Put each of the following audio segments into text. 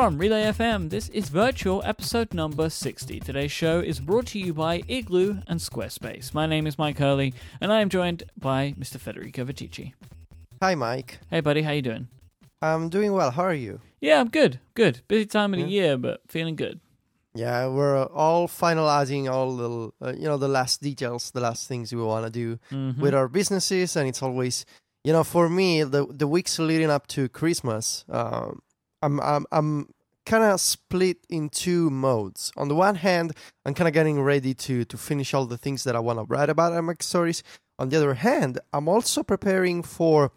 From Relay FM, this is virtual episode number 60. Today's show is brought to you by Igloo and Squarespace. My name is Mike Hurley, and I am joined by Mr. Federico Viticci. Hi, Mike. Hey, buddy, how you doing? I'm doing well. How are you? Yeah, I'm good. Good. Busy time of the year, but feeling good. Yeah, we're all finalizing all the uh, you know the last details, the last things we want to do Mhm. with our businesses, and it's always you know for me the the weeks leading up to Christmas, um, I'm I'm I'm kind of split in two modes. On the one hand, I'm kind of getting ready to to finish all the things that I want to write about my stories. On the other hand, I'm also preparing for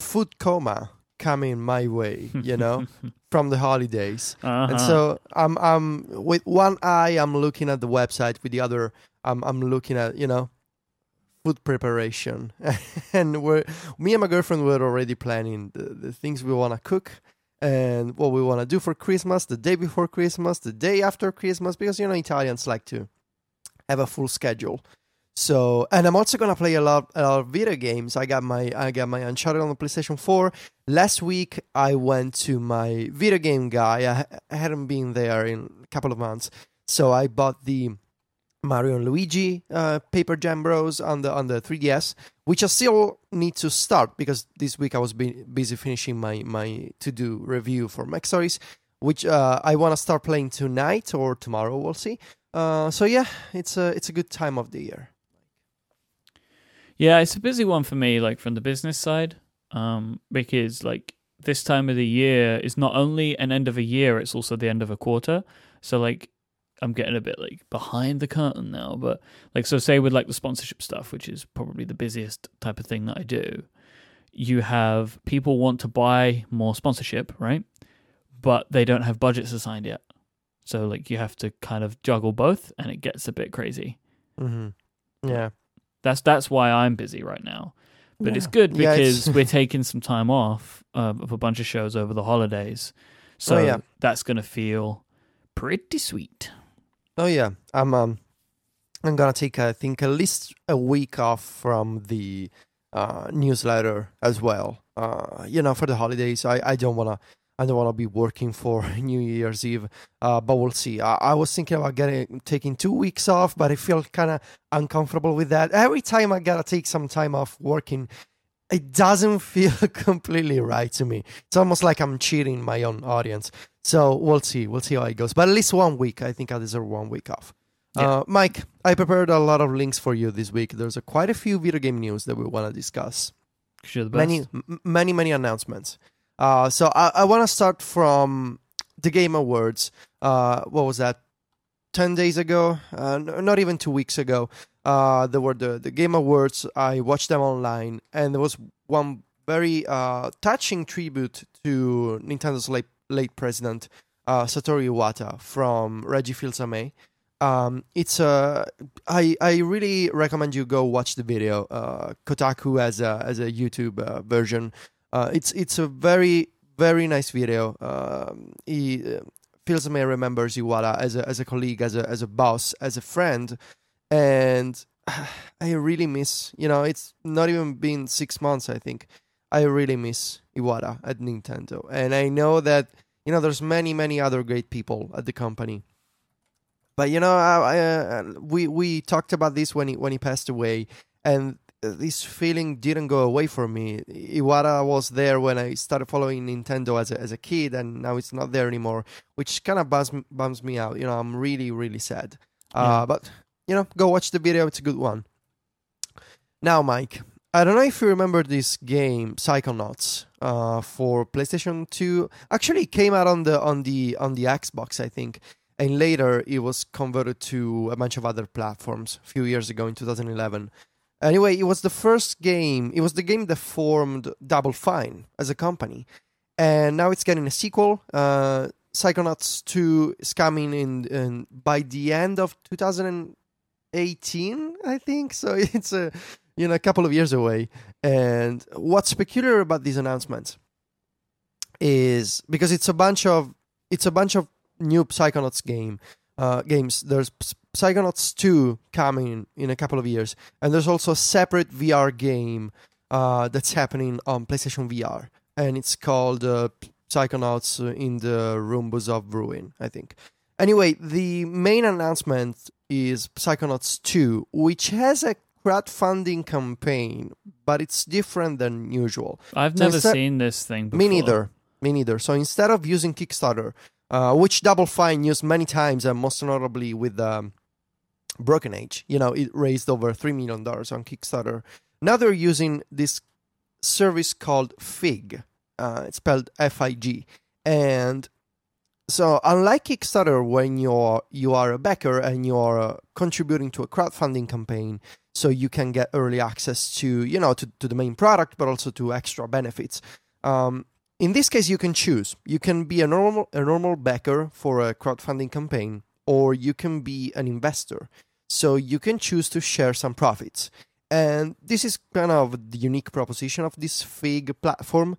food coma coming my way. You know, from the holidays. Uh-huh. And so I'm I'm with one eye I'm looking at the website, with the other I'm I'm looking at you know food preparation, and we're me and my girlfriend were already planning the, the things we want to cook and what we want to do for Christmas, the day before Christmas, the day after Christmas, because you know Italians like to have a full schedule. So, and I'm also gonna play a lot, a lot of video games. I got my, I got my Uncharted on the PlayStation 4. Last week, I went to my video game guy. I, I hadn't been there in a couple of months, so I bought the Mario and Luigi uh, Paper Jam Bros on the on the 3DS, which I still need to start because this week I was be- busy finishing my my to do review for MacStories, which uh, I want to start playing tonight or tomorrow. We'll see. Uh, so yeah, it's a it's a good time of the year. Yeah, it's a busy one for me, like from the business side, um, because like this time of the year is not only an end of a year, it's also the end of a quarter. So like I'm getting a bit like behind the curtain now, but like so say with like the sponsorship stuff, which is probably the busiest type of thing that I do, you have people want to buy more sponsorship, right? But they don't have budgets assigned yet. So like you have to kind of juggle both and it gets a bit crazy. Mm-hmm. Yeah. That's that's why I'm busy right now. But it's Yeah. good Yeah, because it's- we're taking some time off uh, of a bunch of shows over the holidays. So Oh, yeah. that's going to feel pretty sweet. Oh yeah, I'm um, I'm gonna take I think at least a week off from the uh, newsletter as well. Uh, you know, for the holidays, I, I don't wanna I don't wanna be working for New Year's Eve. Uh, but we'll see. I, I was thinking about getting taking two weeks off, but I feel kind of uncomfortable with that. Every time I gotta take some time off working, it doesn't feel completely right to me. It's almost like I'm cheating my own audience. So we'll see. We'll see how it goes. But at least one week. I think I deserve one week off. Yeah. Uh, Mike, I prepared a lot of links for you this week. There's a, quite a few video game news that we want to discuss. Many, m- many, many announcements. Uh, so I, I want to start from the Game Awards. Uh, what was that? Ten days ago? Uh, not even two weeks ago. Uh, there were the, the Game Awards. I watched them online, and there was one very uh, touching tribute to Nintendo's late, late president, uh, Satoru Iwata from Reggie Fils-Aimé. Um, it's a I I really recommend you go watch the video. Uh, Kotaku has a as a YouTube uh, version. Uh, it's it's a very very nice video. Um, he uh, Fils-Aimé remembers Iwata as a as a colleague, as a as a boss, as a friend, and I really miss. You know, it's not even been six months. I think I really miss Iwata at Nintendo, and I know that you know there's many many other great people at the company. But you know, I, I, uh, we we talked about this when he when he passed away, and this feeling didn't go away from me. Iwata was there when I started following Nintendo as a, as a kid, and now it's not there anymore, which kind of bums bums me out. You know, I'm really really sad. Yeah. Uh, but you know, go watch the video; it's a good one. Now, Mike, I don't know if you remember this game, Psychonauts, uh, for PlayStation Two. Actually, it came out on the on the on the Xbox, I think, and later it was converted to a bunch of other platforms a few years ago in 2011. Anyway, it was the first game. It was the game that formed Double Fine as a company, and now it's getting a sequel. Uh, Psychonauts 2 is coming in, in by the end of 2018, I think. So it's a you know a couple of years away. And what's peculiar about these announcements is because it's a bunch of it's a bunch of new Psychonauts game uh, games. There's Psychonauts 2 coming in a couple of years, and there's also a separate VR game uh, that's happening on PlayStation VR, and it's called uh, Psychonauts in the Rhombus of Ruin, I think. Anyway, the main announcement is Psychonauts 2, which has a crowdfunding campaign, but it's different than usual. I've So never seen this thing before. Me neither. Me neither. So instead of using Kickstarter, uh, which Double Fine used many times, and most notably with um, Broken Age, you know, it raised over $3 million on Kickstarter. Now they're using this service called Fig. Uh, it's spelled F I G. And so, unlike Kickstarter, when you're you are a backer and you're uh, contributing to a crowdfunding campaign, so you can get early access to you know to, to the main product, but also to extra benefits. Um, in this case, you can choose. You can be a normal a normal backer for a crowdfunding campaign, or you can be an investor. So you can choose to share some profits. And this is kind of the unique proposition of this Fig platform.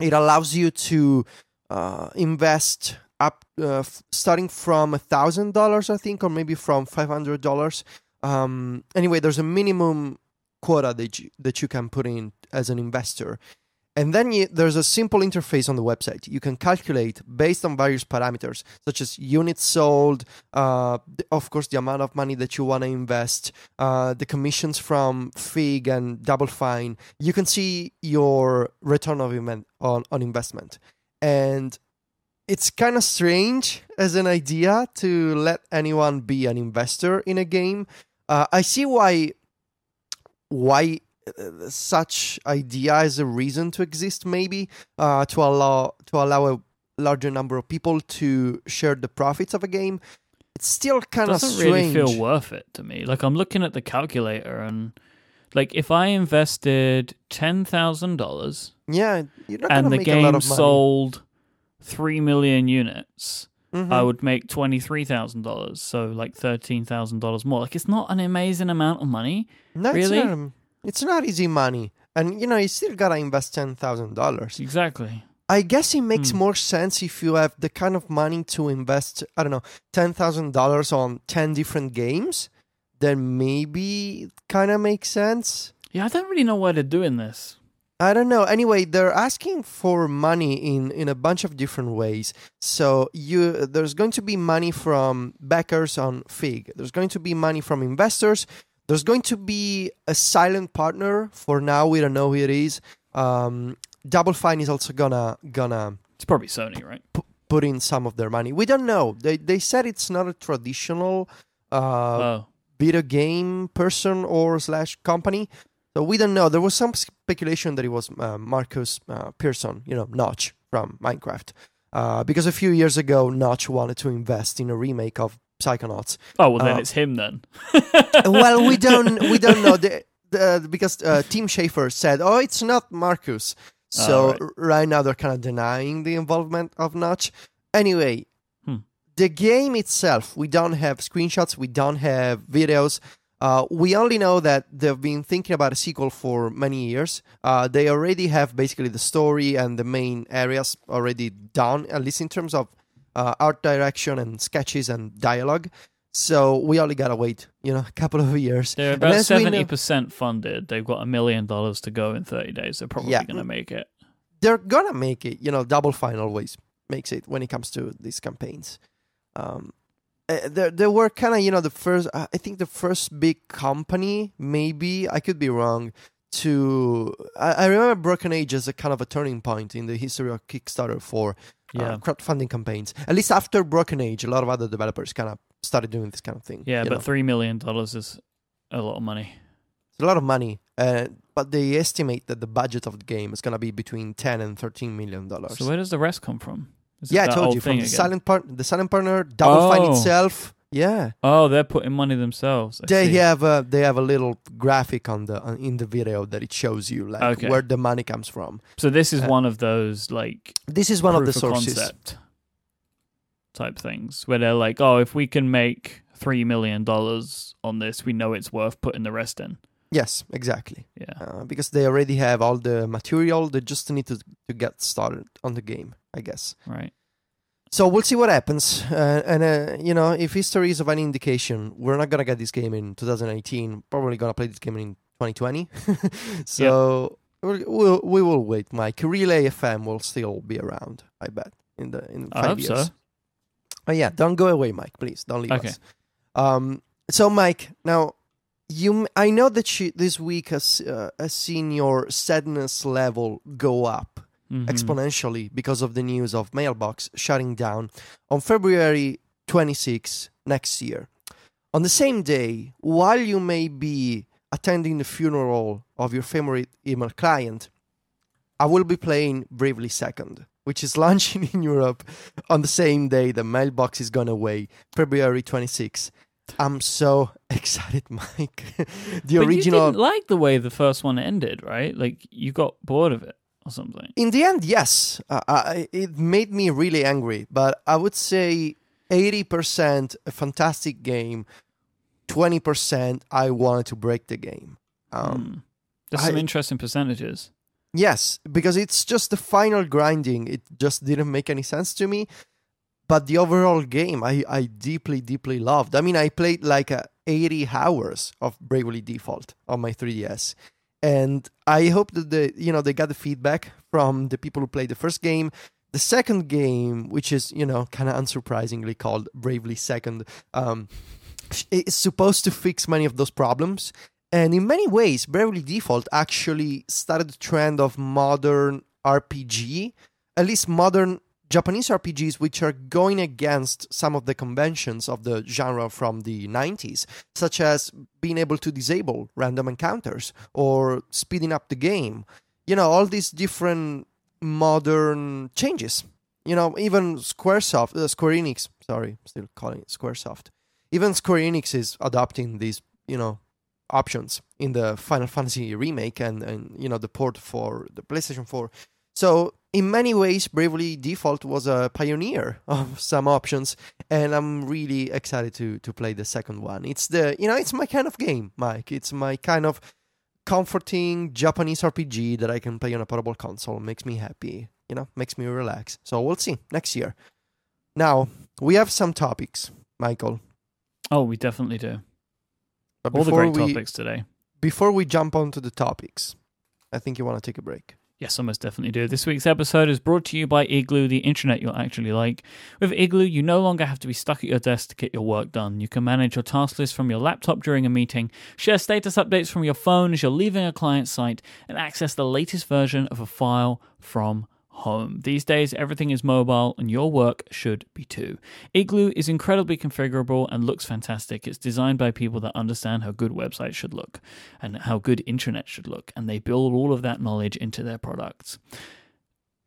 It allows you to uh, invest up uh, f- starting from a thousand dollars, I think, or maybe from five hundred dollars. Um, anyway, there's a minimum quota that you, that you can put in as an investor, and then you, there's a simple interface on the website. You can calculate based on various parameters such as units sold, uh, of course, the amount of money that you want to invest, uh, the commissions from Fig and Double Fine. You can see your return of invent- on, on investment. And it's kind of strange as an idea to let anyone be an investor in a game. Uh, I see why why uh, such idea is a reason to exist maybe uh, to allow to allow a larger number of people to share the profits of a game. It's still kind of doesn't really feel worth it to me. Like I'm looking at the calculator and like if I invested ten thousand dollars yeah you're not and the make a lot game of money. sold three million units, Mhm. I would make twenty three thousand dollars. So like thirteen thousand dollars more. Like it's not an amazing amount of money. no, it's really? not, it's not easy money and you know you still gotta invest $10000 Exactly. I guess it makes Hmm. more sense if you have the kind of money to invest, I don't know, $10,000 on 10 different games, then maybe it kind of makes sense. Yeah, I don't really know why they're doing this. I don't know. Anyway, they're asking for money in, in a bunch of different ways. So you there's going to be money from backers on Fig. There's going to be money from investors. There's going to be a silent partner. For now, we don't know who it is. Um, Double Fine is also gonna gonna It's probably Sony, right? put in some of their money. We don't know. They they said it's not a traditional uh, oh, video game person or slash company. So we don't know. There was some speculation that it was uh, Markus uh, Persson, you know, Notch from Minecraft, uh, because a few years ago Notch wanted to invest in a remake of Psychonauts. oh well, then Uh, it's him then. well, we don't we don't know the, the, because uh, Tim Schafer said, "Oh, it's not Markus." So Oh, right. right now they're kind of denying the involvement of Notch. Anyway, Hmm. the game itself, we don't have screenshots, we don't have videos. Uh, we only know that they've been thinking about a sequel for many years. Uh, they already have basically the story and the main areas already done, at least in terms of uh, art direction and sketches and dialogue. So we only gotta wait, you know, a couple of years. They're about as we know- seventy percent funded. They've got a million dollars to go in thirty days. They're probably Yeah. going to make it. they're gonna make it. You know, Double Fine always makes it when it comes to these campaigns. Um, uh, there, there were kind of you know the first. uh, I think the first big company, maybe I could be wrong. To I, I remember Broken Age as a kind of a turning point in the history of Kickstarter for Yeah, uh, crowdfunding campaigns. At least after Broken Age, a lot of other developers kind of started doing this kind of thing. yeah, but know. three million dollars is a lot of money. it's a lot of money. Uh, but they estimate that the budget of the game is gonna be between ten and thirteen million dollars. So where does the rest come from? Yeah, I told you from the again? silent part, the silent partner, Double Fine Oh. itself. Yeah, Oh, they're putting money themselves. I they see. have a they have a little graphic on the on, in the video that it shows you like Okay. where the money comes from. So this is Uh, one of those like This is one of the proof sources. concept type things where they're like, oh, if we can make three million dollars on this, we know it's worth putting the rest in. Yes, exactly. Yeah. Uh, because they already have all the material. They just need to to get started on the game, I guess. Right. So we'll see what happens. Uh, and uh, you know, if history is of any indication, we're not gonna get this game in 2018. Probably gonna play this game in 2020. so we'll, we'll we will wait, Mike. Relay FM will still be around. I bet in the in I five hope years. so. Oh yeah, don't go away, Mike. Please don't leave Okay. us. Um, so Mike, now you, I know that you, this week has uh, has seen your sadness level go up Mhm. exponentially because of the news of Mailbox shutting down on February 26 next year. On the same day, while you may be attending the funeral of your favorite email client, I will be playing Bravely Second, which is launching in Europe on the same day the Mailbox is gone away, February 26. I'm so excited, Mike. the But original you didn't like the way the first one ended, right? Like you got bored of it or something. In the end, yes. Uh, I, it made me really angry, but I would say 80% a fantastic game, 20% I wanted to break the game. Um, Hmm. There's some I- interesting percentages. Yes, because it's just the final grinding. It just didn't make any sense to me. But the overall game, I, I deeply, deeply loved. I mean, I played like uh, 80 hours of Bravely Default on my 3DS. And I hope that the you know they got the feedback from the people who played the first game. The second game, which is you know kind of unsurprisingly called Bravely Second, um, is supposed to fix many of those problems. And in many ways, Bravely Default actually started the trend of modern RPG, at least modern Japanese RPGs, which are going against some of the conventions of the genre from the 90s, such as being able to disable random encounters or speeding up the game. You know, all these different modern changes. You know, even Squaresoft, uh, Square Enix, sorry, still calling it Squaresoft. Even Square Enix is adopting these, you know, options in the Final Fantasy remake and, and you know the port for the PlayStation 4. So in many ways, Bravely Default was a pioneer of some options, and I'm really excited to to play the second one. It's the you know it's my kind of game, Mike. It's my kind of comforting Japanese RPG that I can play on a portable console. Makes me happy, you know, makes me relax. So we'll see next year. Now we have some topics, Michael. Oh, we definitely do. But All the great we topics today. before we jump onto the topics, I think you want to take a break. Yes, I most definitely do. This week's episode is brought to you by Igloo, the internet you'll actually like. With Igloo, you no longer have to be stuck at your desk to get your work done. You can manage your task list from your laptop during a meeting, share status updates from your phone as you're leaving a client site, and access the latest version of a file from home. These days, everything is mobile, and your work should be too. Igloo is incredibly configurable and looks fantastic. It's designed by people that understand how good websites should look and how good internet should look, and they build all of that knowledge into their products.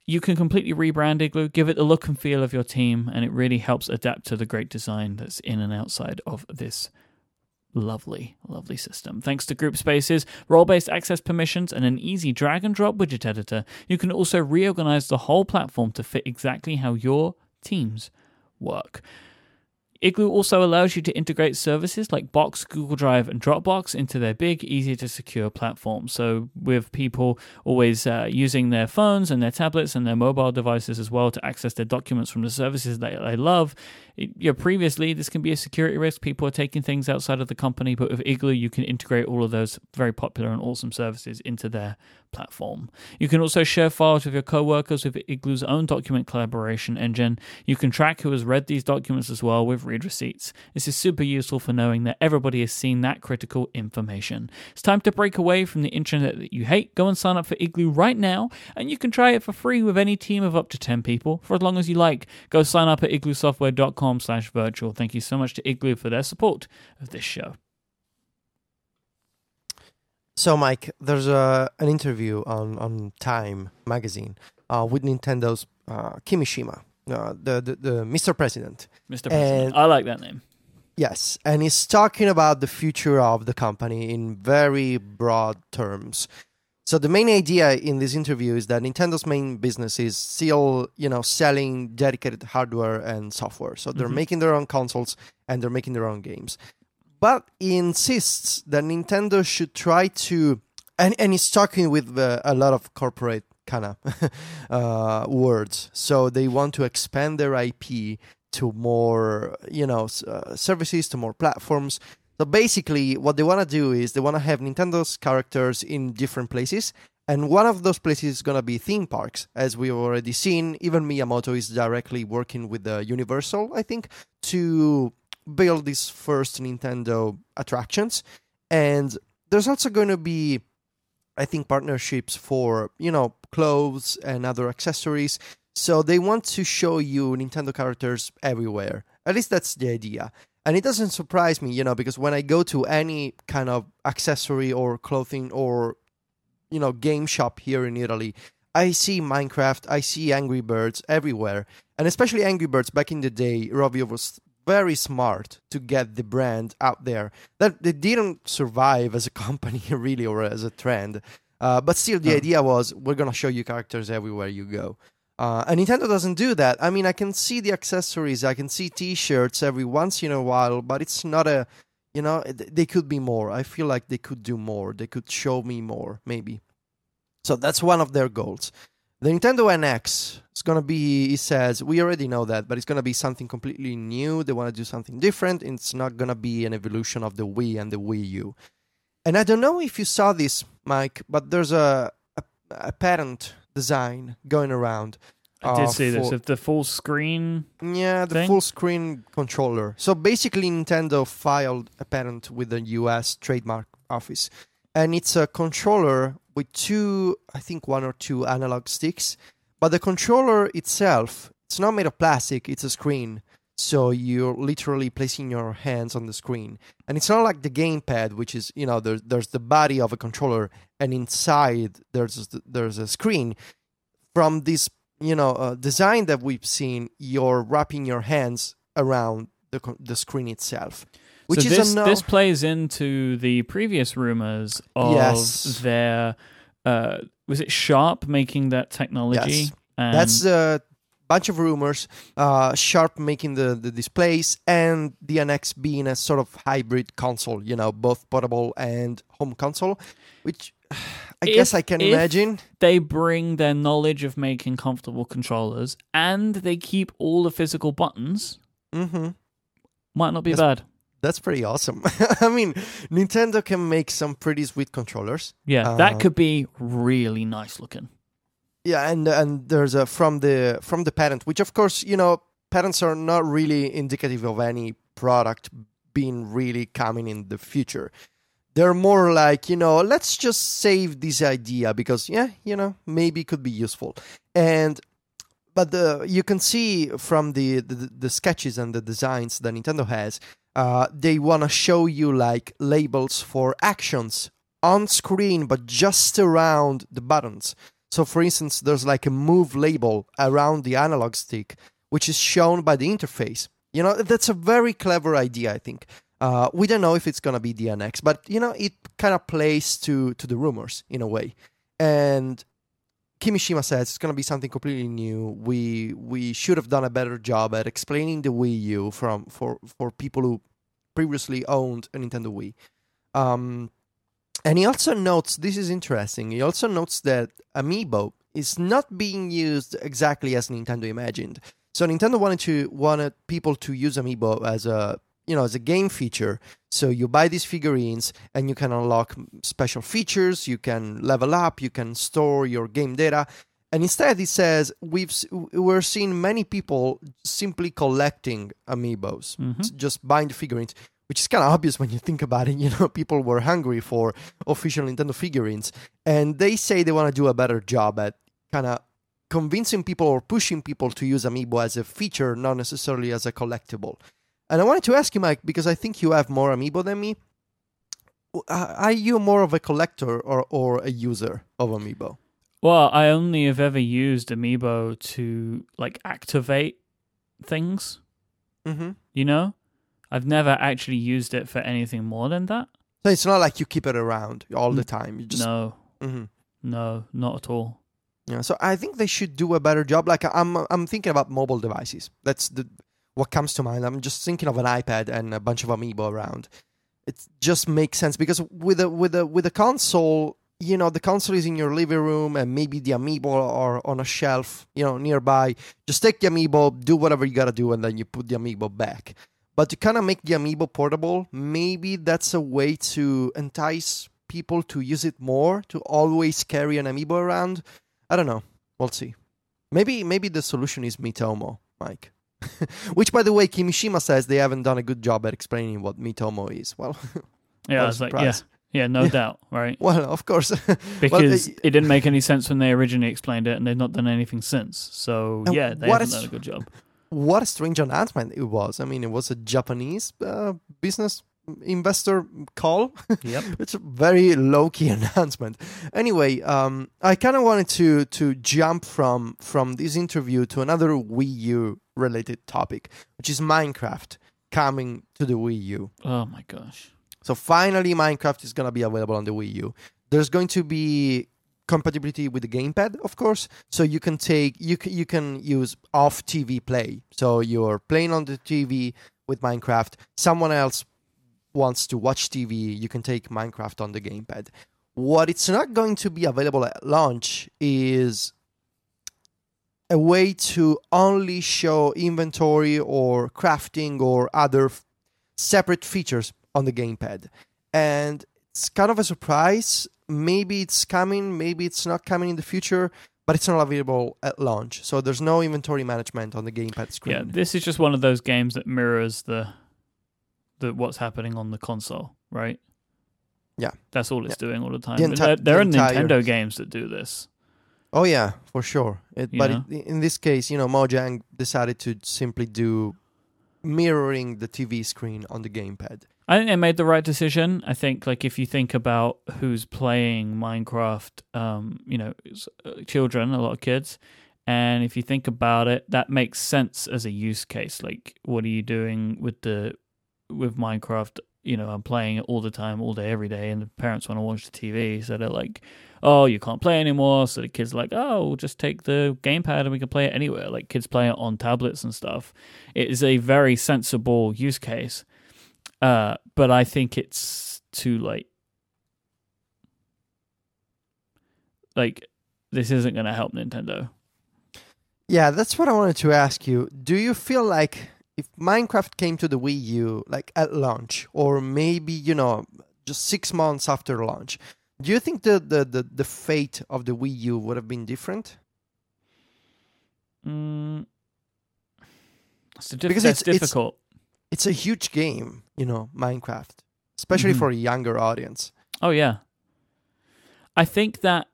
You can completely rebrand Igloo, give it the look and feel of your team, and it really helps adapt to the great design that's in and outside of this lovely, lovely system. Thanks to group spaces, role based access permissions, and an easy drag and drop widget editor, you can also reorganize the whole platform to fit exactly how your teams work. Igloo also allows you to integrate services like Box, Google Drive, and Dropbox into their big, easy to secure platform. So, with people always uh, using their phones and their tablets and their mobile devices as well to access their documents from the services that they love, it, you know, previously this can be a security risk. People are taking things outside of the company, but with Igloo, you can integrate all of those very popular and awesome services into their platform. You can also share files with your coworkers with Igloo's own document collaboration engine. You can track who has read these documents as well with read receipts. This is super useful for knowing that everybody has seen that critical information. It's time to break away from the internet that you hate. Go and sign up for Igloo right now, and you can try it for free with any team of up to 10 people for as long as you like. Go sign up at igloosoftware.com slash virtual. Thank you so much to Igloo for their support of this show. So, Mike, there's a an interview on on Time magazine uh, with Nintendo's uh, Kimishima, uh, the, the the Mr. President. Mr. President. And- I like that name. Yes, and he's talking about the future of the company in very broad terms. So the main idea in this interview is that Nintendo's main business is still, you know, selling dedicated hardware and software. So they're Mhm. making their own consoles and they're making their own games. But he insists that Nintendo should try to, and, and he's talking with uh, a lot of corporate kind of uh, words. So they want to expand their IP to more, you know, uh, services, to more platforms. So basically, what they want to do is they want to have Nintendo's characters in different places And one of those places is going to be theme parks, as we've already seen. Even Miyamoto is directly working with the Universal, I think, to build these first Nintendo attractions. And there's also going to be, I think, partnerships for, you know, clothes and other accessories. So they want to show you Nintendo characters everywhere. At least that's the idea. And it doesn't surprise me, you know, because when I go to any kind of accessory or clothing or, you know, game shop here in Italy, I see Minecraft, I see Angry Birds everywhere. And especially Angry Birds back in the day, Rovio was very smart to get the brand out there. That they didn't survive as a company really or as a trend. Uh, but still, the Oh. idea was we're gonna show you characters everywhere you go. Uh, and Nintendo doesn't do that. I mean, I can see the accessories, I can see T-shirts every once in a while, but it's not a, you know, they could be more. I feel like they could do more. They could show me more, maybe. So that's one of their goals. The Nintendo NX is gonna be, he says, we already know that, but it's gonna be something completely new. They want to do something different. It's not gonna be an evolution of the Wii and the Wii U. And I don't know if you saw this, Mike, but there's a a, a patent design going around. I did uh, see this for- of the full screen. Yeah, the thing? full screen controller. So basically, Nintendo filed a patent with the US Trademark Office. And it's a controller with two, I think one or two analog sticks. But the controller itself, it's not made of plastic, it's a screen. So you're literally placing your hands on the screen. And it's not like the gamepad, which is, you know, there's, there's the body of a controller, and inside there's, there's a screen. From this you know uh, design that we've seen you're wrapping your hands around the the screen itself which so is this a no this plays into the previous rumors of Yes. their uh was it Sharp making that technology? Yes. That's a bunch of rumors uh sharp making the the displays and the nx being a sort of hybrid console you know both portable and home console which i guess i can if- imagine they bring their knowledge of making comfortable controllers and they keep all the physical buttons. hmm Might not be Yes. bad. That's pretty awesome i mean nintendo can make some pretty sweet controllers Yeah, Uh, that could be really nice looking. Yeah, and and there's a from the from the patent, which of course you know patents are not really indicative of any product being really coming in the future. They're more like you know let's just save this idea because yeah you know maybe it could be useful and but the you can see from the the, the sketches and the designs that Nintendo has, uh, they want to show you like labels for actions on screen, but just around the buttons. So, for instance, there's like a move label around the analog stick, which is shown by the interface. You know, that's a very clever idea, I think. Uh, we don't know if it's gonna be the NX, but you know, it kind of plays to to the rumors in a way. And Kimishima says it's gonna be something completely new. We we should have done a better job at explaining the Wii U from for for people who previously owned a Nintendo Wii. Um, and he also notes this is interesting. He also notes that Amiibo is not being used exactly as Nintendo imagined. So Nintendo wanted to wanted people to use Amiibo as a you know as a game feature. So you buy these figurines and you can unlock special features. You can level up. You can store your game data. And instead, he says we've we're seeing many people simply collecting Amiibos, Mhm. just buying the figurines, which is kind of obvious when you think about it. You know, people were hungry for official Nintendo figurines, and they say they want to do a better job at kind of convincing people or pushing people to use Amiibo as a feature, not necessarily as a collectible. And I wanted to ask you, Mike, because I think you have more Amiibo than me. uh, Are you more of a collector or, or a user of Amiibo? Well, I only have ever used Amiibo to like activate things. Mm-hmm. You know, I've never actually used it for anything more than that. So it's not like you keep it around all the time. You just no, Mhm. no, not at all. Yeah, so I think they should do a better job. Like I'm, I'm thinking about mobile devices. That's the what comes to mind. I'm just thinking of an iPad and a bunch of Amiibo around. It just makes sense because with a with a with a console, you know, the console is in your living room and maybe the Amiibo are on a shelf, you know, nearby. Just take the Amiibo, do whatever you gotta do, and then you put the Amiibo back. But to kind of make the Amiibo portable, maybe that's a way to entice people to use it more to always carry an amiibo around. I don't know. We'll see. Maybe maybe the solution is Miitomo, Mike. Which, by the way, Kimishima says they haven't done a good job at explaining what Miitomo is. Well, Yeah, I a was like, yeah, yeah, no doubt, right? well, of course. Because uh, it didn't make any sense when they originally explained it, and they've not done anything since. So yeah, they haven't is- done a good job. what a strange announcement it was. I mean, it was a Japanese uh, business investor call. Yep. it's a very low key announcement. Anyway, um, I kind of wanted to to jump from from this interview to another Wii U related topic, which is Minecraft coming to the Wii U. Oh my gosh. So finally, Minecraft is gonna be available on the Wii U. There's going to be compatibility with the gamepad, of course. So you can take you can, you can use off TV play. So you're playing on the TV with Minecraft. Someone else wants to watch TV. You can take Minecraft on the gamepad. What it's not going to be available at launch is a way to only show inventory or crafting or other f- separate features on the gamepad. And it's kind of a surprise. Maybe it's coming, maybe it's not coming in the future, but it's not available at launch. So there's no inventory management on the gamepad screen. Yeah, this is just one of those games that mirrors the the what's happening on the console, right? Yeah. That's all it's doing all the time. The enti- there, there the are entire- Nintendo games that do this. Oh yeah, for sure. It, but it, in this case, you know, Mojang decided to simply do mirroring the TV screen on the gamepad. I think they made the right decision. I think, like, if you think about who's playing Minecraft, um, you know, uh, children, a lot of kids, and if you think about it, that makes sense as a use case. Like, what are you doing with the with Minecraft? You know, I'm playing it all the time, all day, every day, and the parents want to watch the TV, so they're like, "Oh, you can't play anymore." So the kids are like, "Oh, we'll just take the gamepad and we can play it anywhere." Like kids play it on tablets and stuff. It is a very sensible use case. Uh, but I think it's too late. Like, this isn't going to help Nintendo. Yeah, that's what I wanted to ask you. Do you feel like if Minecraft came to the Wii U like at launch, or maybe you know just six months after launch, do you think the the the, the fate of the Wii U would have been different? Mm, it's, diff- Because it's- it's- difficult. It's a huge game, you know, Minecraft, especially Mhm. for a younger audience. Oh yeah. I think that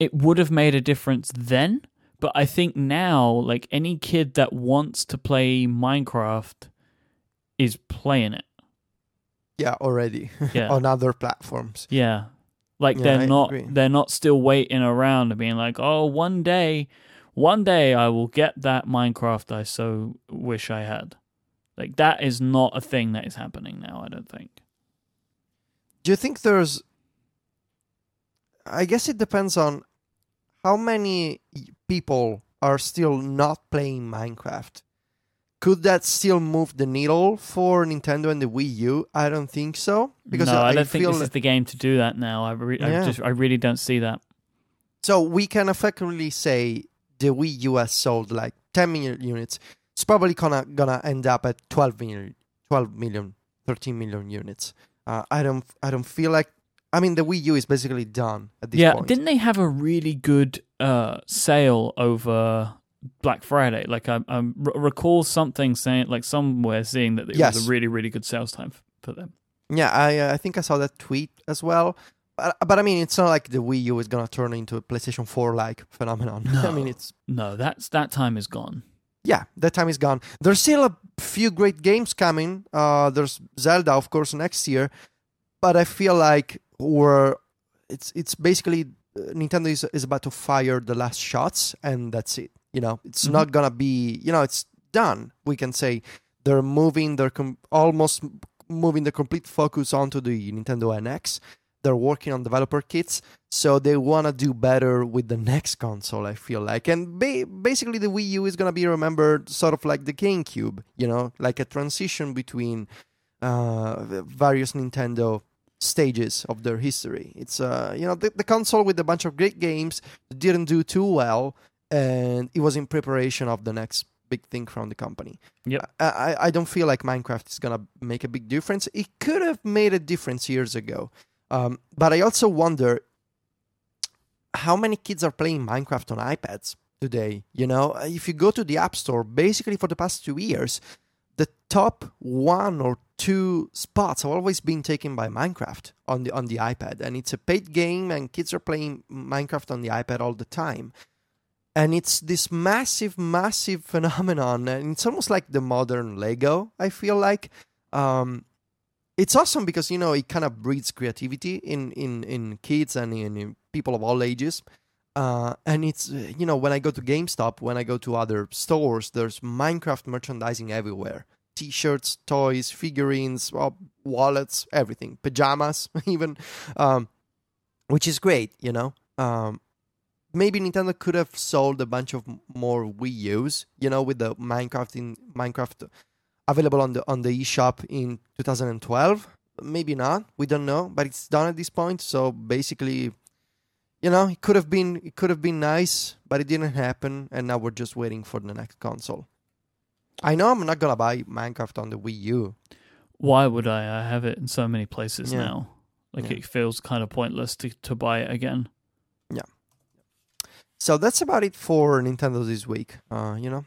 it would have made a difference then, but I think now like any kid that wants to play Minecraft is playing it. Yeah, already Yeah. on other platforms. yeah. Like Yeah, they're I not agree. they're not still waiting around and being like, "Oh, one day one day I will get that Minecraft I so wish I had." Like that is not a thing that is happening now, I don't think. Do you think there's? I guess it depends on how many people are still not playing Minecraft. Could that still move the needle for Nintendo and the Wii U? I don't think so because no, I, I, don't think this is the game to do that now. I, re- I just I really don't see that. so. We can effectively say the Wii U has sold like 10 million units. It's probably gonna gonna end up at 12 million, 12 million, 13 million units. Uh, I don't I don't feel like. I mean, the Wii U is basically done at this point. yeah, point. didn't they have a really good uh, sale over Black Friday? Like I recall something saying, like somewhere seeing that it Yes. was a really really good sales time for them. Yeah, I uh, I think I saw that tweet as well. But but I mean, it's not like the Wii U is gonna turn into a PlayStation Four like phenomenon. I No. mean, it's No, that's that time is gone. yeah, that time is gone. There's still a few great games coming. Uh, there's Zelda, of course, next year. But I feel like we're it's it's basically uh, Nintendo is is about to fire the last shots, and that's it. You know, it's Mhm. not gonna be. You know, it's done. We can say they're moving. They're com- almost moving the complete focus onto the Nintendo NX. They're working on developer kits, so they want to do better with the next console. I feel like, and ba- basically, the Wii U is gonna be remembered sort of like the GameCube. You know, like a transition between uh, various Nintendo stages of their history. It's uh, you know, the, the console with a bunch of great games didn't do too well, and it was in preparation of the next big thing from the company. Yeah, I, I, I don't feel like Minecraft is gonna make a big difference. It could have made a difference years ago, um, but I also wonder how many kids are playing Minecraft on iPads today. You know, if you go to the App Store, basically for the past two years, the top one or two spots have always been taken by Minecraft on the on the iPad, and it's a paid game, and kids are playing Minecraft on the iPad all the time. And it's this massive, massive phenomenon, and it's almost like the modern Lego. I feel like um, it's awesome because you know it kind of breeds creativity in in in kids and in, in people of all ages. Uh, and it's uh, you know when I go to GameStop, when I go to other stores, there's Minecraft merchandising everywhere: T-shirts, toys, figurines, well, wallets, everything, pajamas, even, um, which is great. You know, um, maybe Nintendo could have sold a bunch of more Wii U's. You know, with the Minecraft in Minecraft available on the on the eShop in 2012. Maybe not. We don't know, but it's done at this point. So basically you know, it could have been it could have been nice, but it didn't happen, and now we're just waiting for the next console. I know I'm not gonna buy Minecraft on the Wii U. Why would I? I have it in so many places Yeah. now. Like Yeah. it feels kind of pointless to, to buy it again. Yeah. So that's about it for Nintendo this week. Uh, you know,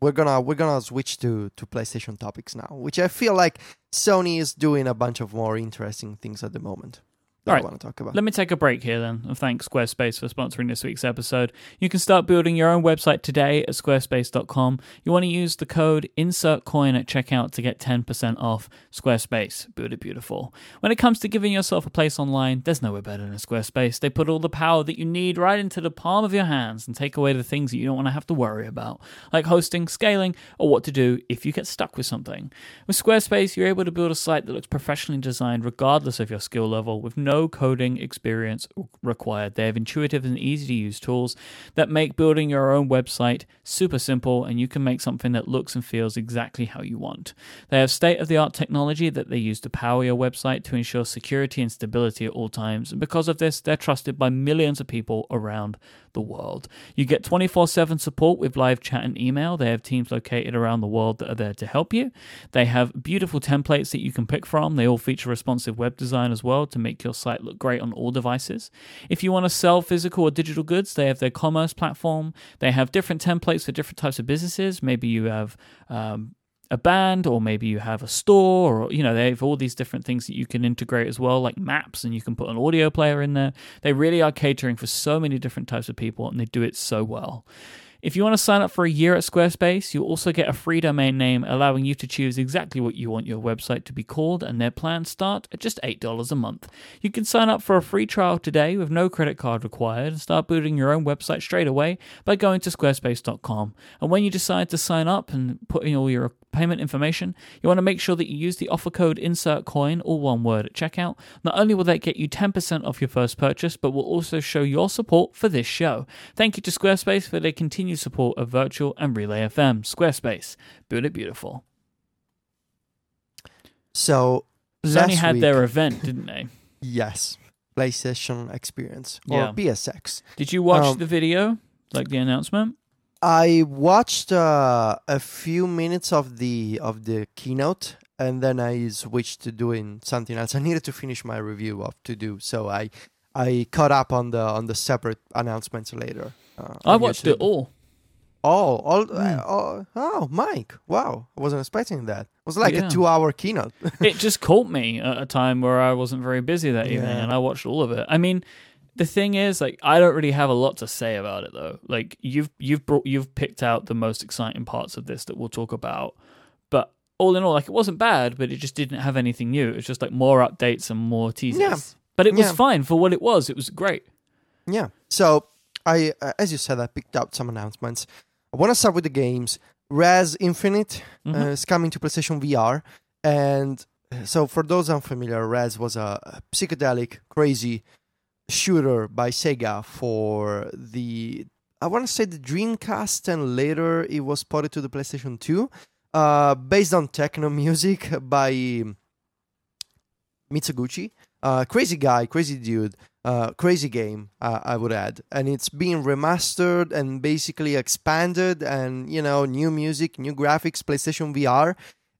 we're gonna we're gonna switch to to PlayStation topics now, which I feel like Sony is doing a bunch of more interesting things at the moment. That I want to talk about. Let me take a break here then, and thank Squarespace for sponsoring this week's episode. You can start building your own website today at squarespace.com. You want to use the code INSERTCOIN at checkout to get 10% off Squarespace. Build it beautiful. When it comes to giving yourself a place online, there's nowhere better than Squarespace. They put all the power that you need right into the palm of your hands and take away the things that you don't want to have to worry about, like hosting, scaling, or what to do if you get stuck with something. With Squarespace, you're able to build a site that looks professionally designed regardless of your skill level with no coding experience required. They have intuitive and easy to use tools that make building your own website super simple and you can make something that looks and feels exactly how you want. They have state of the art technology that they use to power your website to ensure security and stability at all times. And because of this, they're trusted by millions of people around the world. You get 24 7 support with live chat and email. They have teams located around the world that are there to help you. They have beautiful templates that you can pick from. They all feature responsive web design as well to make your site look great on all devices. If you want to sell physical or digital goods, they have their commerce platform. They have different templates for different types of businesses. Maybe you have um, a band or maybe you have a store or you know they have all these different things that you can integrate as well like maps and you can put an audio player in there they really are catering for so many different types of people and they do it so well if you want to sign up for a year at Squarespace, you'll also get a free domain name allowing you to choose exactly what you want your website to be called, and their plans start at just $8 a month. You can sign up for a free trial today with no credit card required and start building your own website straight away by going to squarespace.com. And when you decide to sign up and put in all your payment information, you want to make sure that you use the offer code INSERTCOIN, all one word, at checkout. Not only will that get you 10% off your first purchase, but will also show your support for this show. Thank you to Squarespace for their continued support of Virtual and Relay FM. Squarespace, build it beautiful. So Sony had week- their event, didn't they? yes, PlayStation Experience or Yeah. PSX. Did you watch Um, the video, like the announcement? I watched uh, a few minutes of the of the keynote, and then I switched to doing something else. I needed to finish my review of to do, so I I caught up on the on the separate announcements later. Uh, I watched it all. all, all, Hmm. uh, all- oh, Mike! Wow, I wasn't expecting that. It was like Yeah. a two-hour keynote. it just caught me at a time where I wasn't very busy that evening, Yeah. and I watched all of it. I mean, the thing is, like, I don't really have a lot to say about it though. Like, you've you've brought you've picked out the most exciting parts of this that we'll talk about, but all in all, like, it wasn't bad, but it just didn't have anything new. It was just like more updates and more teasers. Yeah. But it was Yeah. fine for what it was. It was great. Yeah. So I, uh, as you said, I picked out some announcements. I want to start with the games. Rez Infinite uh, Mhm. is coming to PlayStation VR, and uh, so for those unfamiliar, Rez was a psychedelic, crazy shooter by Sega for the I want to say the Dreamcast, and later it was ported to the PlayStation 2, uh, based on techno music by Mizuguchi. Uh, crazy guy, crazy dude, uh, crazy game. I would add, and it's being remastered and basically expanded, and you know, new music, new graphics, PlayStation VR.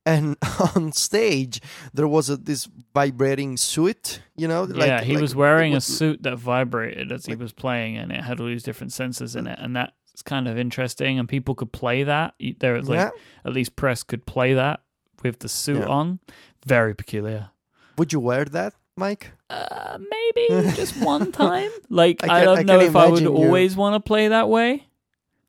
And on stage, there was a, this vibrating suit. You know, like- yeah, he like- was wearing it a suit that vibrated as he was playing, and it had all these different sensors in it, and that's kind of interesting. And people could play that. There was like yeah. at least press could play that with the suit Yeah. on. Very peculiar. Would you wear that, Mike? Uh, maybe just one time. Like I I, don't I know if I would you- always want to play that way.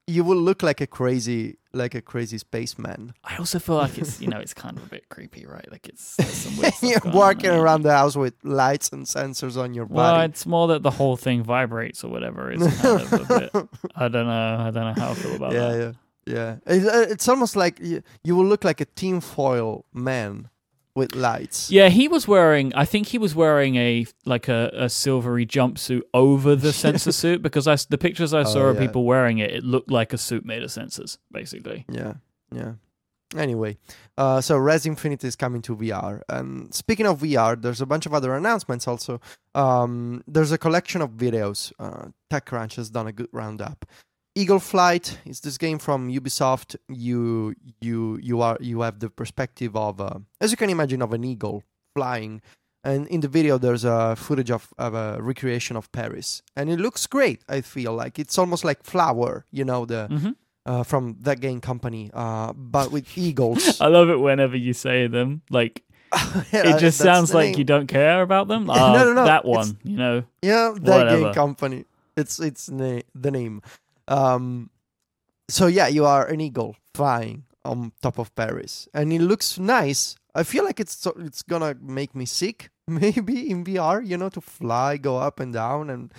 You will look like a crazy, like a crazy spaceman. I also feel like it's you know it's kind of a bit creepy, right? Like it's some You're going on walking around the house with lights and sensors on your Well, body. it's more that the whole thing vibrates or whatever. It's kind of a bit. I don't know. I don't know how I feel about yeah, that. yeah, yeah. It, uh, it's almost like you, you will look like a tinfoil man with lights. Yeah, he was wearing. I think he was wearing a like a, a silvery jumpsuit over the sensor suit because I the pictures I saw Oh, of people wearing it, it looked like a suit made of sensors, basically. Yeah, yeah. Anyway, uh, so Rez Infinite is coming to VR. And speaking of VR, there's a bunch of other announcements also. Um, there's a collection of videos. Uh, TechCrunch has done a good roundup. Eagle Flight is this game from Ubisoft. You you you are you have the perspective of, uh, as you can imagine, of an eagle flying. And in the video, there's a footage of, of a recreation of Paris, and it looks great. I feel like it's almost like Flower, you know, the hmm uh, from that game company, uh, but with eagles. I love it whenever you say them. Like Yeah, it just sounds like name. you don't care about them. No, Ah, no, no, that it's- one. You know. Yeah, that game company. It's it's na- the name. Um, so yeah, you are an eagle flying on top of Paris, and it looks nice. I feel like it's so- it's gonna make me sick, maybe in VR. You know, to fly, go up and down, and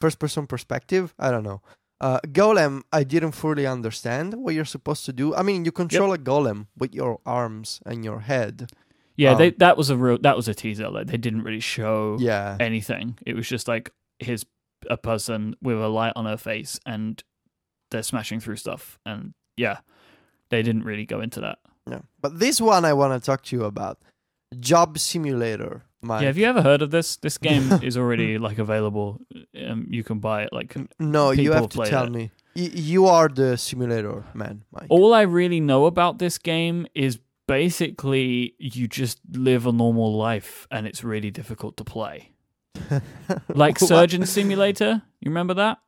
first person perspective. I don't know. Uh, golem, I didn't fully understand what you're supposed to do. I mean, you control a golem with your arms and your head. Yeah, Um, they, that was a real. That was a teaser. Like they didn't really show Yeah, anything. It was just like here's a person with a light on her face and they're smashing through stuff. And yeah, they didn't really go into that. Yeah. But this one I want to talk to you about. Job Simulator. Mike. Yeah, have you ever heard of this? This game is already like available. Um, you can buy it. Like no, you have to tell it. me. Y- you are the simulator man, Mike. all I really know about this game is basically you just live a normal life and it's really difficult to play. Like Surgeon Simulator, you remember that?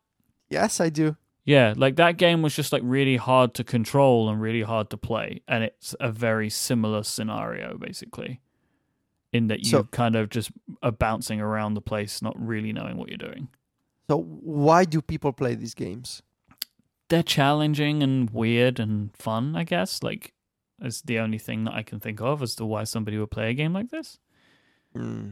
Yes, I do. Yeah, like that game was just like really hard to control and really hard to play, and it's a very similar scenario basically, in that you So- kind of just are bouncing around the place, not really knowing what you're doing. So why do people play these games? They're challenging and weird and fun, I guess. Like, is the only thing that I can think of as to why somebody would play a game like this. Hmm.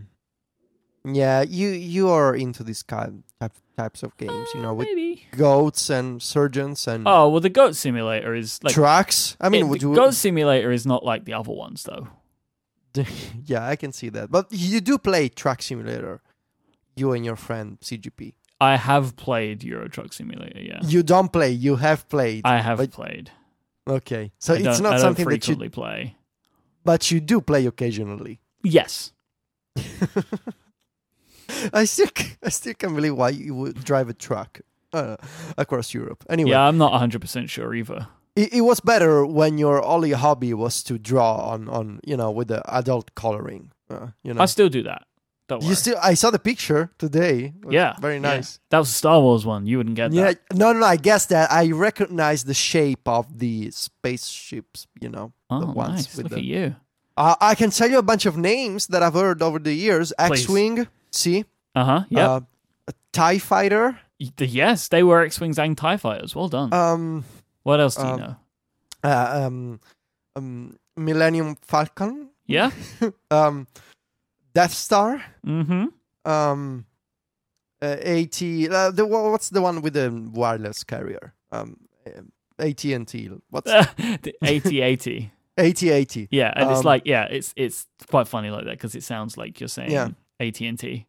Yeah, you you are into these kind type, types of games, you know, Uh, with maybe. goats and surgeons and Oh well, the Goat Simulator is like. trucks. I mean, it- would the you? Goat Simulator is not like the other ones, though. yeah, I can see that. But you do play Truck Simulator. You and your friend CGP. I have played Euro Truck Simulator. Yeah, You don't play. You have played. I have but- played. okay, so I it's not something that you. play. But you do play occasionally. Yes. I still, I still can't believe why you would drive a truck uh, across Europe. Anyway, Yeah, I'm not 100% sure either. it, it was better when your only hobby was to draw on, on you know, with the adult coloring. Uh, you know, I still do that. Don't worry. you still. I saw the picture today. Yeah. very yeah. nice. That was a Star Wars one. You wouldn't get Yeah, that. no, no, I guess that I recognize the shape of the spaceships. You know, Oh, the ones nice. with Look the. at you. Uh, I can tell you a bunch of names that I've heard over the years. X-wing. Please. See, Uh huh. Yep. uh, a Tie Fighter. Yes, they were X Wings and TIE fighters. Well done. Um, what else do you um, know? uh, um, um, Millennium Falcon, Yeah. um, Death Star, Mm hmm. um, uh, AT. Uh, the what's the one with the wireless carrier? Um, AT and T. What's the 8080. AT-AT? Yeah, and it's Um, like yeah, it's it's quite funny like that because it sounds like you're saying Yeah. AT and T.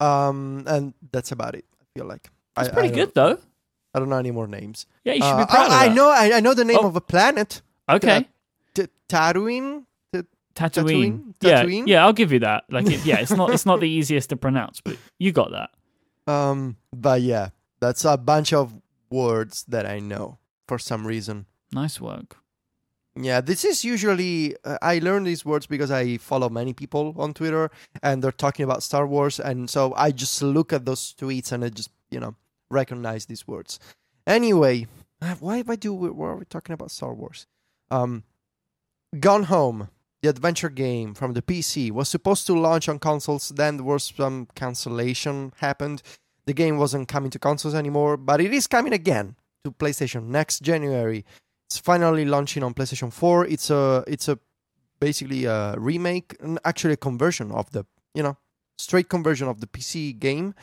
Um, and that's about it. I feel like It's pretty I good though. I don't know any more names. Yeah, you should Uh, be proud of I that. know. I, I know the name Oh. of a planet. Okay. T- Tatooine. T- Tatooine. Tatooine? Yeah, Tatooine? yeah, I'll give you that. Like, it, yeah, it's not it's not the easiest to pronounce, but you got that. Um, but yeah, that's a bunch of words that I know for some reason. Nice work. Yeah, this is usually uh, I learn these words because I follow many people on Twitter and they're talking about Star Wars and so I just look at those tweets and I just, you know, recognize these words. Anyway, why why do we, why are we talking about Star Wars? Um Gone Home, the adventure game from the PC was supposed to launch on consoles then there was some cancellation happened. The game wasn't coming to consoles anymore, but it is coming again to PlayStation next January. It's finally launching on PlayStation 4. It's a it's a basically a remake, and actually a conversion of the you know straight conversion of the PC game.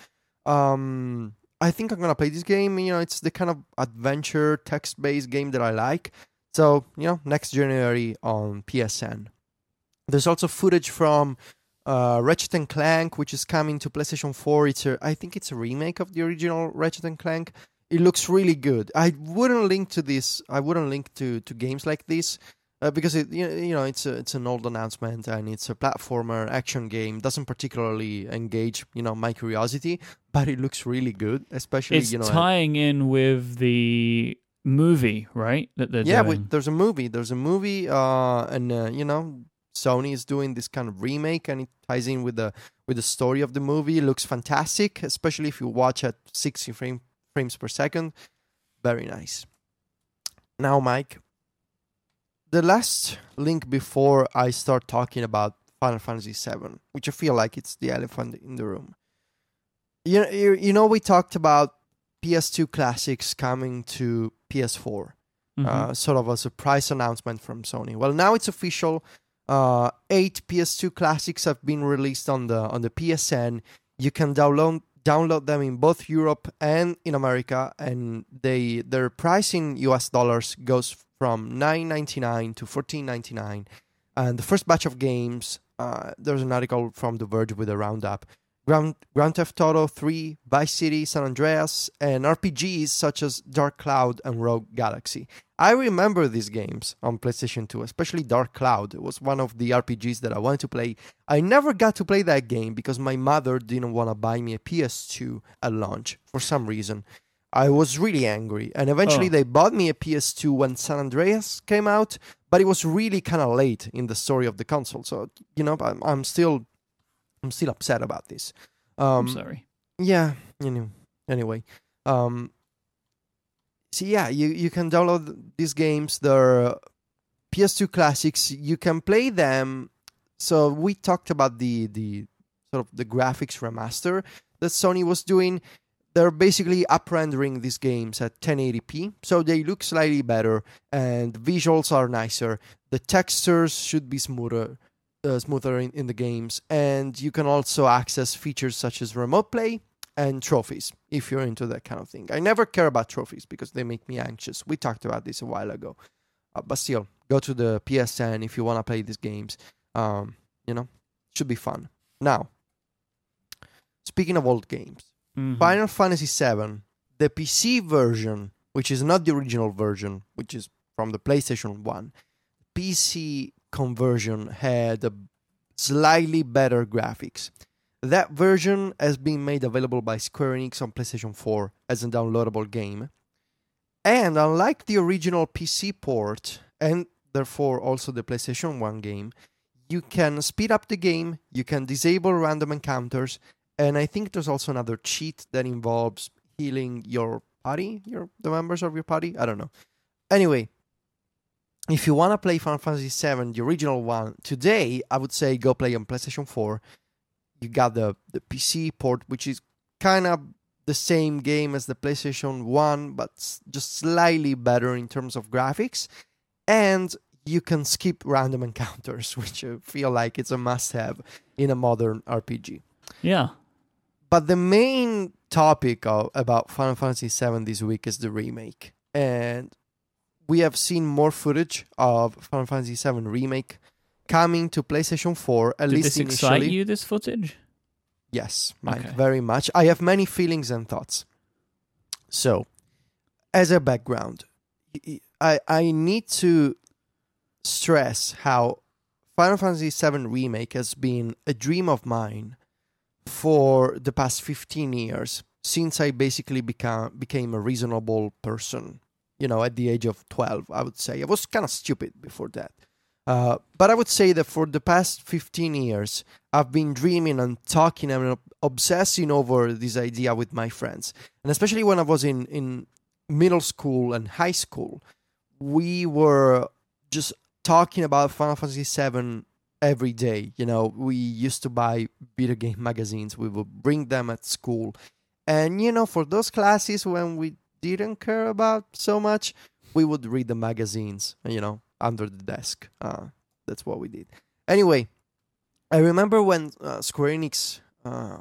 Um, I think I'm gonna play this game. You know, it's the kind of adventure text based game that I like. So you know, next January on PSN. There's also footage from uh, Ratchet and Clank, which is coming to PlayStation 4. It's a, I think it's a remake of the original Ratchet and Clank. It looks really good. I wouldn't link to this. I wouldn't link to, to games like this uh, because it you know, it's a, it's an old announcement and it's a platformer action game. Doesn't particularly engage you know my curiosity, but it looks really good. Especially It's you know tying in with the movie, right? That they're yeah, wait, there's a movie. There's a movie, uh, and uh, you know, Sony is doing this kind of remake, and it ties in with the with the story of the movie. It looks fantastic, especially if you watch at 60 frame, frames per second. Very nice. Now, Mike, the last link before I start talking about Final Fantasy VII, which I feel like it's the elephant in the room. You you, you know, we talked about PS2 classics coming to PS4 Mhm. uh, sort of a surprise announcement from Sony. Well, now it's official. Uh, eight PS2 classics have been released on the on the PSN. You can download download them in both Europe and in America, and they their price in US dollars goes from nine ninety nine to fourteen ninety nine. And the first batch of games, uh, there's an article from The Verge with a roundup. Grand, Grand Theft Auto 3, Vice City, San Andreas, and RPGs such as Dark Cloud and Rogue Galaxy. I remember these games on PlayStation 2, especially Dark Cloud. It was one of the RPGs that I wanted to play. I never got to play that game because my mother didn't want to buy me a PS2 at launch for some reason. I was really angry, and eventually Oh. they bought me a PS2 when San Andreas came out, but it was really kind of late in the story of the console. So you know, I'm, I'm still, I'm still upset about this. Um, I'm sorry. yeah, you know. Anyway, um, so yeah, you you can download these games. They're PS2 classics. You can play them. So we talked about the the sort of the graphics remaster that Sony was doing. They're basically up-rendering these games at 1080p, so they look slightly better and visuals are nicer. The textures should be smoother, uh, smoother in, in the games, and you can also access features such as remote play and trophies if you're into that kind of thing. I never care about trophies because they make me anxious. We talked about this a while ago, uh, but still, go to the PSN if you want to play these games. Um, you know, should be fun. Now, speaking of old games. Mhm. Final Fantasy VII, the PC version, which is not the original version, which is from the PlayStation 1, PC conversion had slightly better graphics. That version has been made available by Square Enix on PlayStation 4 as a downloadable game. And unlike the original PC port, and therefore also the PlayStation 1 game, you can speed up the game, you can disable random encounters, and I think there's also another cheat that involves healing your party, your the members of your party. I don't know. Anyway, if you want to play Final Fantasy VII, the original one, today I would say go play on PlayStation 4. You got the the PC port, which is kind of the same game as the PlayStation 1, but just slightly better in terms of graphics. And you can skip random encounters, which I feel like it's a must have in a modern RPG. Yeah. But the main topic of, about Final Fantasy VII this week is the remake, and we have seen more footage of Final Fantasy VII remake coming to PlayStation 4. At Did least this initially, excite you? This footage? yes, Mike, Okay. very much. I have many feelings and thoughts. So, as a background, I I need to stress how Final Fantasy VII Remake has been a dream of mine for the past 15 years since I basically became became a reasonable person. You know, at the age of 12, I would say. I was kind of stupid before that. Uh, but I would say that for the past 15 years, I've been dreaming and talking and obsessing over this idea with my friends. And especially when I was in, in middle school and high school, we were just talking about Final Fantasy VII every day. You know, we used to buy video game magazines, we would bring them at school. And, you know, for those classes when we didn't care about so much, we would read the magazines, you know, under the desk. Uh, that's what we did. Anyway, I remember when uh, Square Enix uh,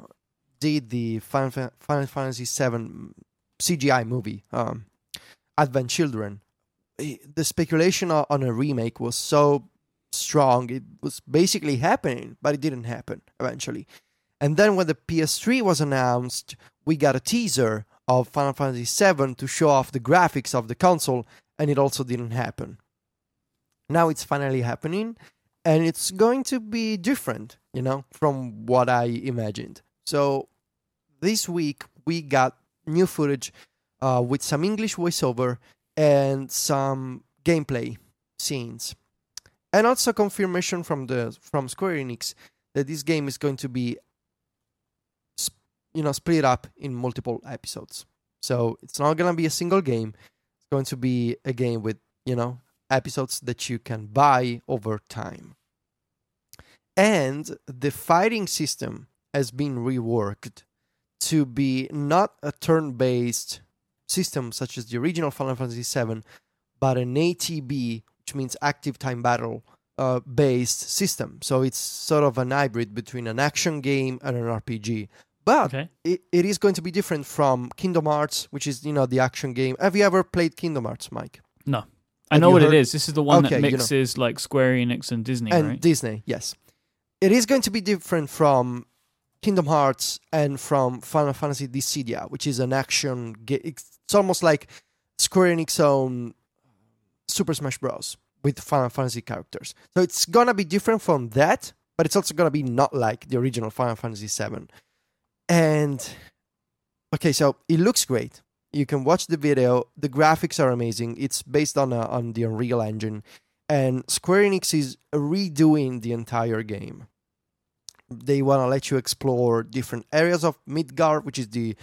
did the Final, Fantasy VII CGI movie, um, Advent Children. The speculation on a remake was so strong; it was basically happening, but it didn't happen eventually. And then when the PS3 was announced, we got a teaser of Final Fantasy VII to show off the graphics of the console, and it also didn't happen. Now it's finally happening, and it's going to be different, you know, from what I imagined. So this week we got new footage uh, with some English voiceover and some gameplay scenes, and also confirmation from the from Square Enix that this game is going to be you know split up in multiple episodes. So it's not gonna be a single game. It's going to be a game with you know episodes that you can buy over time. And the fighting system has been reworked to be not a turn-based system such as the original Final Fantasy VII, but an ATB, which means active time battle uh, based system. So it's sort of an hybrid between an action game and an RPG. But Okay. it, it is going to be different from Kingdom Hearts, which is you know the action game. Have you ever played Kingdom Hearts, Mike? No. I Have know what heard- it is. This is the one Okay, that you know. mixes like Square Enix and Disney, and right? Disney, yes. It is going to be different from Kingdom Hearts and from Final Fantasy Dissidia, which is an action game. It's almost like Square Enix own Super Smash Bros. with Final Fantasy characters. So it's gonna be different from that, but it's also gonna be not like the original Final Fantasy VII. And okay, so it looks great. You can watch the video. The graphics are amazing. It's based on a, on the Unreal Engine, and Square Enix is redoing the entire game. They want to let you explore different areas of Midgar, which is the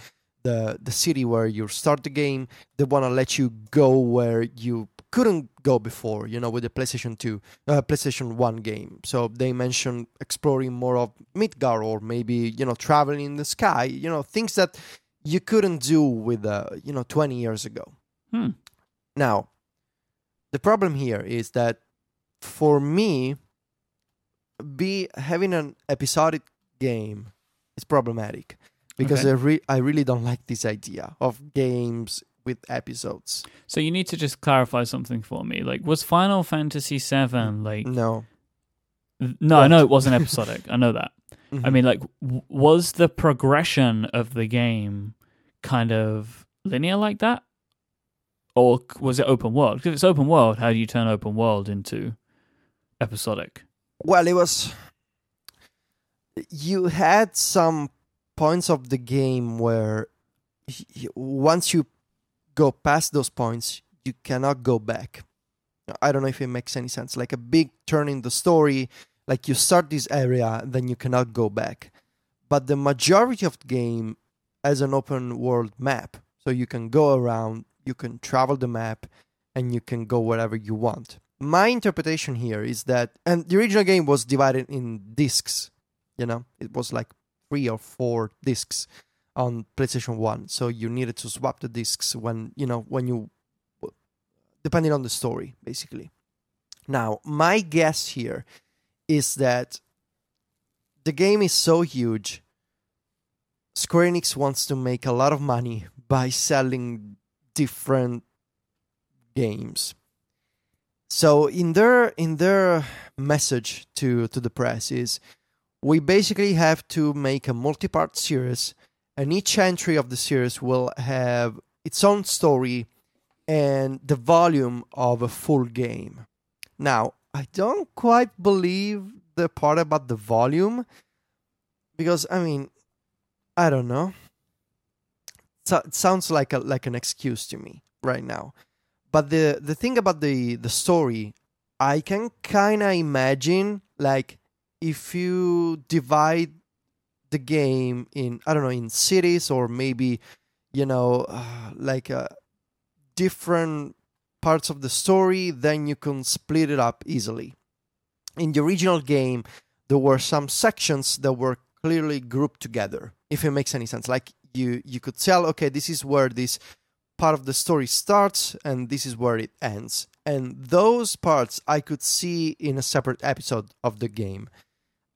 the the city where you start the game. They want to let you go where you couldn't go before, you know, with the PlayStation 2, uh, PlayStation 1 game. So they mentioned exploring more of Midgar or maybe, you know, traveling in the sky, you know, things that you couldn't do with, uh, you know, 20 years ago. Hmm. Now, the problem here is that for me, be having an episodic game is problematic because Okay. I, re- I really don't like this idea of games with episodes. So you need to just clarify something for me. Like, was Final Fantasy VII like? No. No, I What? know it wasn't episodic. I know that. I Mhm. mean, like, w- was the progression of the game kind of linear like that, or was it open world? Because if it's open world, how do you turn open world into episodic? Well, it was. You had some points of the game where once you go past those points, you cannot go back. I don't know if it makes any sense. Like a big turn in the story, like you start this area, then you cannot go back. But the majority of the game has an open world map. So you can go around, you can travel the map, and you can go wherever you want. My interpretation here is that, and the original game was divided in discs, you know, it was like three or four discs on PlayStation 1. So you needed to swap the discs when, you know, when you, depending on the story, basically. Now, my guess here is that the game is so huge, Square Enix wants to make a lot of money by selling different games. So in their in their message to to the press is we basically have to make a multi-part series and each entry of the series will have its own story and the volume of a full game. Now, I don't quite believe the part about the volume because I mean, I don't know. So it sounds like a like an excuse to me right now. But the the thing about the the story, I can kind of imagine like if you divide the game in I don't know in cities or maybe you know uh, like uh, different parts of the story, then you can split it up easily. In the original game, there were some sections that were clearly grouped together. If it makes any sense, like you you could tell, okay, this is where this part of the story starts and this is where it ends. And those parts I could see in a separate episode of the game.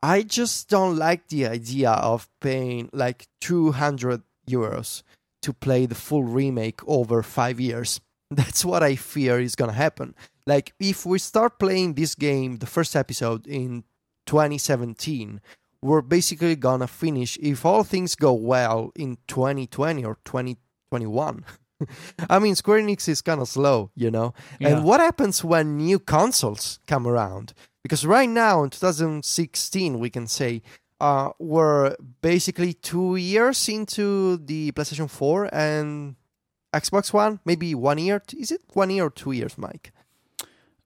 I just don't like the idea of paying like 200 euros to play the full remake over five years. That's what I fear is gonna happen. Like, if we start playing this game, the first episode in 2017, we're basically gonna finish, if all things go well, in 2020 or 2021. I mean, Square Enix is kind of slow, you know? Yeah. And what happens when new consoles come around? Because right now, in 2016, we can say uh, we're basically two years into the PlayStation 4 and Xbox One, maybe one year. Is it one year or two years, Mike?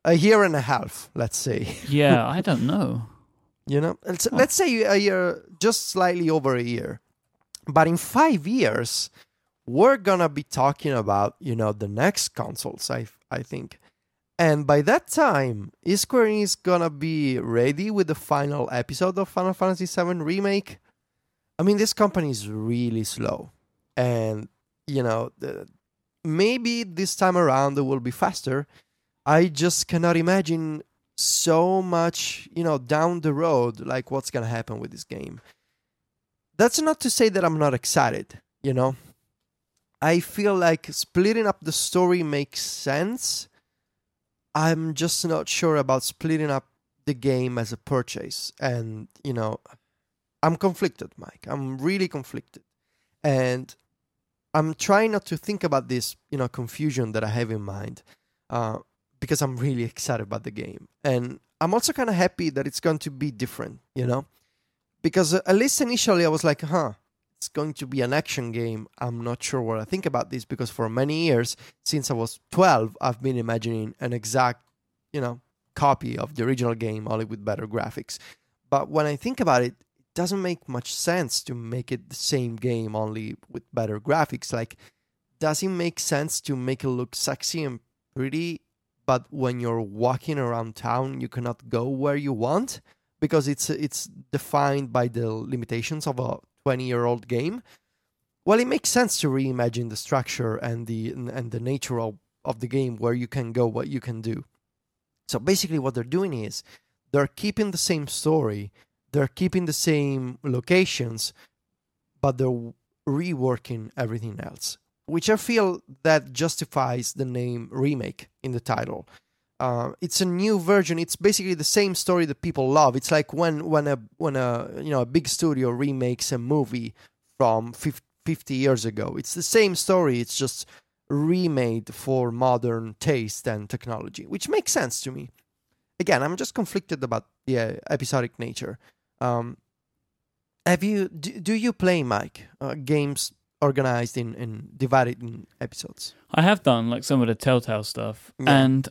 A year and a half, let's say. Yeah, I don't know. You know, let's, let's say a year, just slightly over a year. But in five years, we're gonna be talking about you know the next consoles. I I think, and by that time, is Square Enix gonna be ready with the final episode of Final Fantasy VII remake? I mean, this company is really slow, and you know, the, maybe this time around it will be faster. I just cannot imagine so much, you know, down the road, like what's gonna happen with this game. That's not to say that I'm not excited, you know. I feel like splitting up the story makes sense. I'm just not sure about splitting up the game as a purchase. And, you know, I'm conflicted, Mike. I'm really conflicted. And I'm trying not to think about this, you know, confusion that I have in mind. Uh, because I'm really excited about the game. And I'm also kind of happy that it's going to be different, you know? Because at least initially I was like, huh, it's going to be an action game. I'm not sure what I think about this because for many years, since I was 12, I've been imagining an exact, you know, copy of the original game, only with better graphics. But when I think about it, it doesn't make much sense to make it the same game, only with better graphics. Like, does it make sense to make it look sexy and pretty but when you're walking around town you cannot go where you want because it's it's defined by the limitations of a 20 year old game well it makes sense to reimagine the structure and the and the nature of, of the game where you can go what you can do so basically what they're doing is they're keeping the same story they're keeping the same locations but they're reworking everything else which I feel that justifies the name remake in the title. Uh, it's a new version. It's basically the same story that people love. It's like when when a when a you know a big studio remakes a movie from 50 years ago. It's the same story. It's just remade for modern taste and technology, which makes sense to me. Again, I'm just conflicted about the uh, episodic nature. Um, have you do, do you play Mike uh, games organized in, in divided in episodes. I have done like some of the Telltale stuff, Yeah. and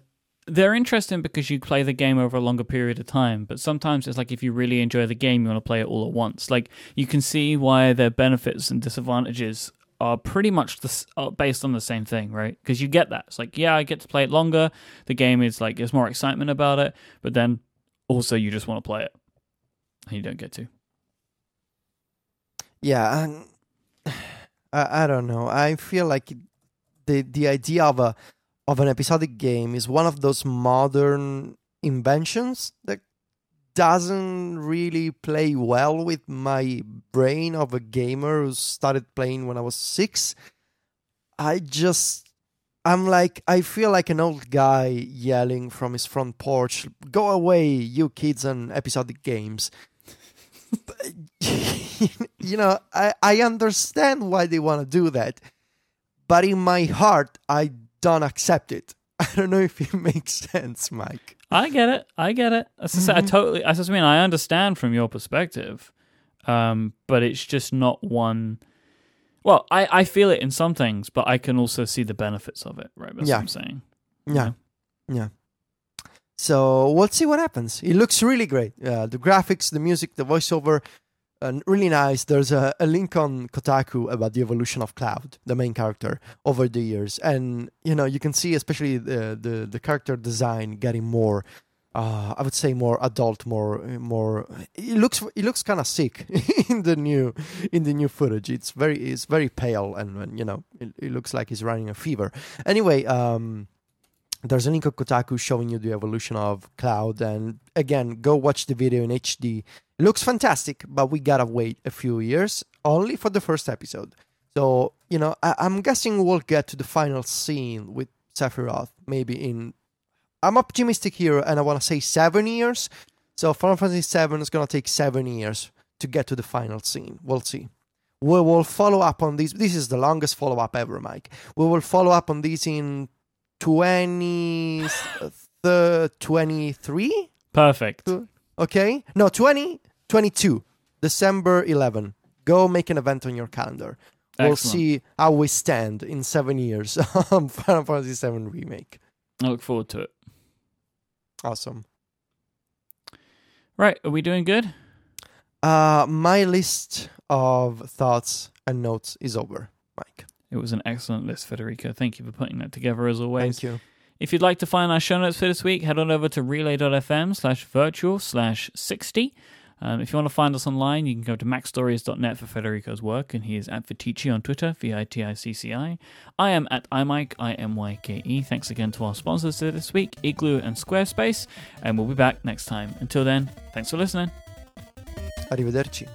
they're interesting because you play the game over a longer period of time. But sometimes it's like if you really enjoy the game, you want to play it all at once. Like you can see why their benefits and disadvantages are pretty much the, are based on the same thing, right? Because you get that. It's like yeah, I get to play it longer. The game is like there's more excitement about it, but then also you just want to play it, and you don't get to. Yeah, I, I don't know. I feel like the the idea of a of an episodic game is one of those modern inventions that doesn't really play well with my brain of a gamer who started playing when I was six. I just I'm like I feel like an old guy yelling from his front porch, "Go away, you kids and episodic games." you know, I, I understand why they want to do that, but in my heart, I don't accept it. I don't know if it makes sense, Mike. I get it. I get it. I said, I totally. I mean, I understand from your perspective, um, but it's just not one. Well, I, I feel it in some things, but I can also see the benefits of it. Right? That's Yeah. what I'm saying. Yeah. Yeah. So we'll see what happens. It looks really great. Uh, the graphics, the music, the voiceover, uh, really nice. There's a, a link on Kotaku about the evolution of Cloud, the main character, over the years, and you know you can see especially the the, the character design getting more. Uh, I would say more adult, more more. It looks it looks kind of sick in the new in the new footage. It's very it's very pale and, and you know it, it looks like he's running a fever. Anyway, um, there's a link on Kotaku showing you the evolution of Cloud, and again, go watch the video in HD. It looks fantastic, but we gotta wait a few years only for the first episode. So you know, I, I'm guessing we'll get to the final scene with Sephiroth maybe in. I'm optimistic here, and I want to say seven years. So Final Fantasy VII is gonna take seven years to get to the final scene. We'll see. We will follow up on this. This is the longest follow up ever, Mike. We will follow up on this in 20 the 23 Perfect. okay. No 20 22 december 11 go make an event on your calendar. We'll see how we stand in seven years on final fantasy 7 remake. I look forward to it. awesome. Right. Are we doing good? uh my list of thoughts and notes is over mike It was an excellent list, Federico. Thank you for putting that together as always. thank you If you'd like to find our show notes for this week, head on over to relay.fm slash virtual slash 60. Um, if you want to find us online, you can go to macstories.net for Federico's work, and he is at viticci on Twitter, V I T I C C I. I am at iMyke, I M Y K E. Thanks again to our sponsors for this week, Igloo and Squarespace, and we'll be back next time. Until then, thanks for listening. arrivederci